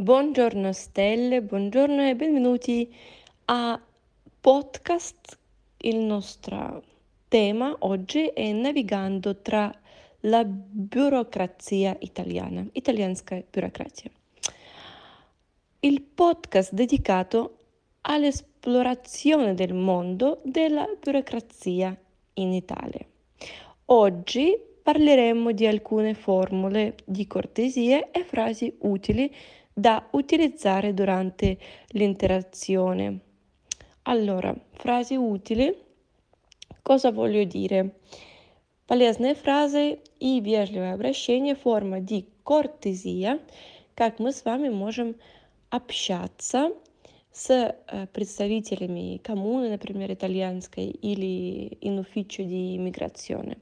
Buongiorno stelle, buongiorno e benvenuti a podcast. Il nostro tema oggi è navigando tra la burocrazia italiana, italianska burocrazia. Il podcast dedicato all'esplorazione del mondo della burocrazia in Italia. Oggi parleremo di alcune formule di cortesie e frasi utili da utilizzare durante l'interazione. Allora, frasi utili. Cosa voglio dire? Полезные фразы и вежливое обращение, форма ди кортезия, как мы с вами можем общаться с представителями коммуны, например, итальянской, или in ufficio di immigrazione,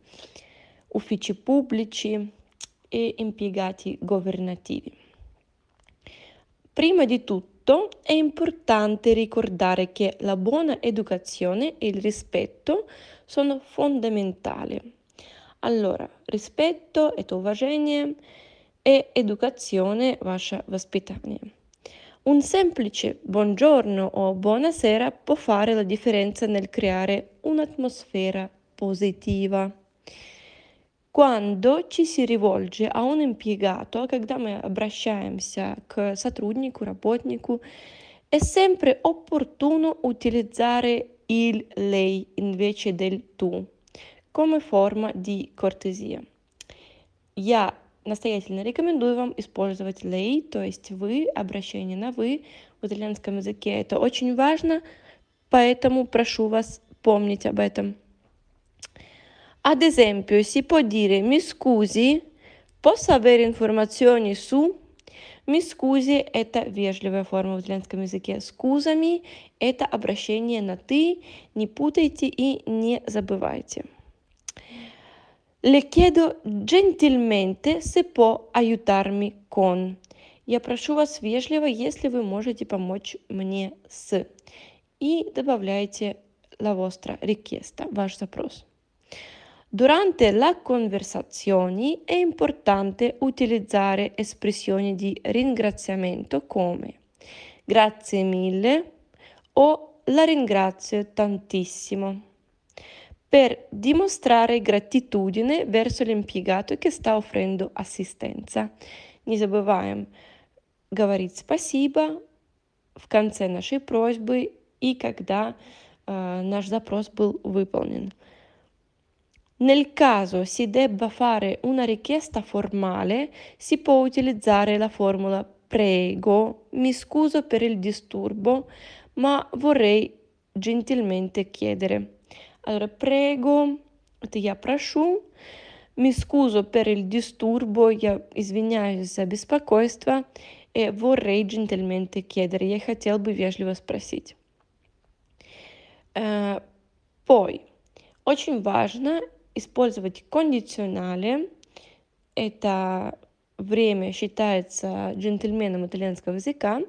uffici pubblici e impiegati governativi. Prima di tutto è importante ricordare che la buona educazione e il rispetto sono fondamentali. Allora, rispetto это уважение e educazione ваша воспитание. Un semplice buongiorno o buonasera può fare la differenza nel creare un'atmosfera positiva. Quando ci si rivolge a un impiegato, когда мы обращаемся к сотруднику, работнику, è sempre opportuno utilizzare il lei invece del tu come forma di cortesia. Я настоятельно рекомендую вам использовать lei, то есть вы, обращение на вы в итальянском языке. Это очень важно, поэтому прошу вас помнить об этом. Ad esempio, si può dire mi scusi, posso avere informazioni su? Mi scusi – это вежливая форма в итальянском языке. Скузами – это обращение на «ты». Не путайте и не забывайте. Le chiedo gentilmente se può aiutarmi con. Я прошу вас вежливо, если вы можете помочь мне с. И добавляйте la vostra richiesta, ваш запрос. Durante la conversazione è importante utilizzare espressioni di ringraziamento come grazie mille o la ringrazio tantissimo per dimostrare gratitudine verso l'impiegato che sta offrendo assistenza. Не забываем говорить спасибо в конце нашей просьбы и когда э, наш запрос был выполнен. Nel caso si debba fare una richiesta formale, si può utilizzare la formula prego, mi scuso per il disturbo, ma vorrei gentilmente chiedere. Allora, prego, это я прошу, mi scuso per il disturbo, я извиняюсь за беспокойство, и vorrei gentilmente chiedere, я хотел бы вежливо спросить. Poi, очень важно использовать кондиционале. Это время считается джентльменом итальянского языка,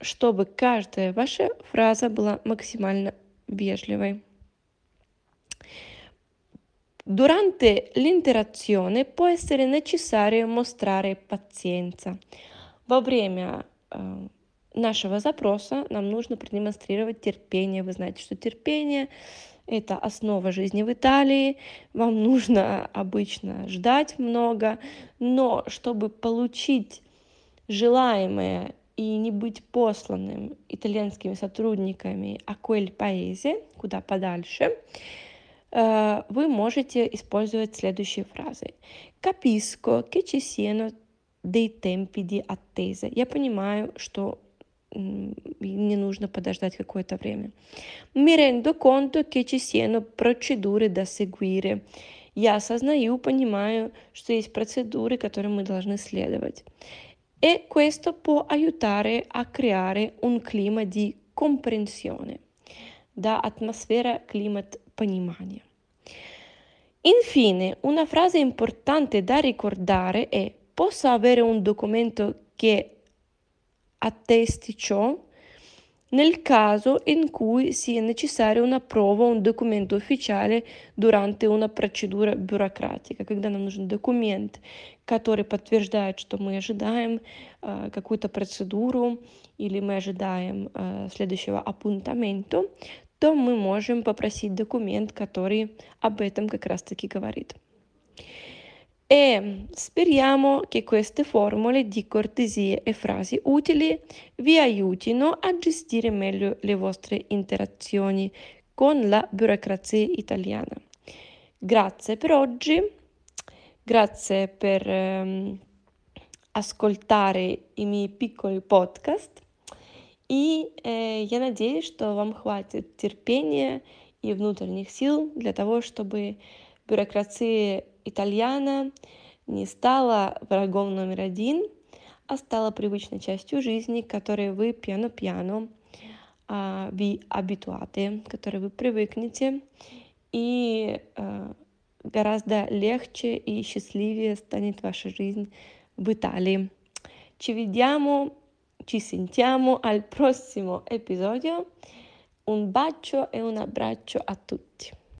чтобы каждая ваша фраза была максимально вежливой. Durante l'interazione può essere necessario mostrare pazienza. Во время э, нашего запроса нам нужно продемонстрировать терпение. Вы знаете, что терпение это основа жизни в Италии. Вам нужно обычно ждать много, но чтобы получить желаемое и не быть посланным итальянскими сотрудниками quel paese, куда подальше, вы можете использовать следующие фразы. Capisco che ci siano dei tempi di attesa. Я понимаю, что не нужно подождать какое-то время. Mi rendo conto che ci siano procedure da seguire. Я осознаю, понимаю, что есть процедуры, которым мы должны следовать. E questo può aiutare a creare un clima di comprensione, da atmosfera climat понимания. Infine, una frase importante da ricordare è posso avere un documento che attesti ciò, nel caso in cui sia necessaria una prova, un документ ufficiale durante una процедура бюрократика, когда нам нужен документ, который подтверждает, что мы ожидаем э, какую-то процедуру или мы ожидаем э, следующего аппунтамента, то мы можем попросить документ, который об этом как раз-таки говорит. E speriamo che queste formule di cortesie e frasi utili vi aiutino a gestire meglio le vostre interazioni con la burocrazia italiana. Grazie per oggi, grazie per ehm, ascoltare i miei piccoli podcast. И э, я надеюсь, что вам хватит терпения и внутренних сил для того, чтобы бюрократия итальяна не стала врагом номер один, а стала привычной частью жизни, к которой вы пьяно-пьяно а, ви абитуаты, к вы привыкнете, и а, гораздо легче и счастливее станет ваша жизнь в Италии. Ci vediamo, ci sentiamo al prossimo episodio. Un bacio e un abbraccio a tutti.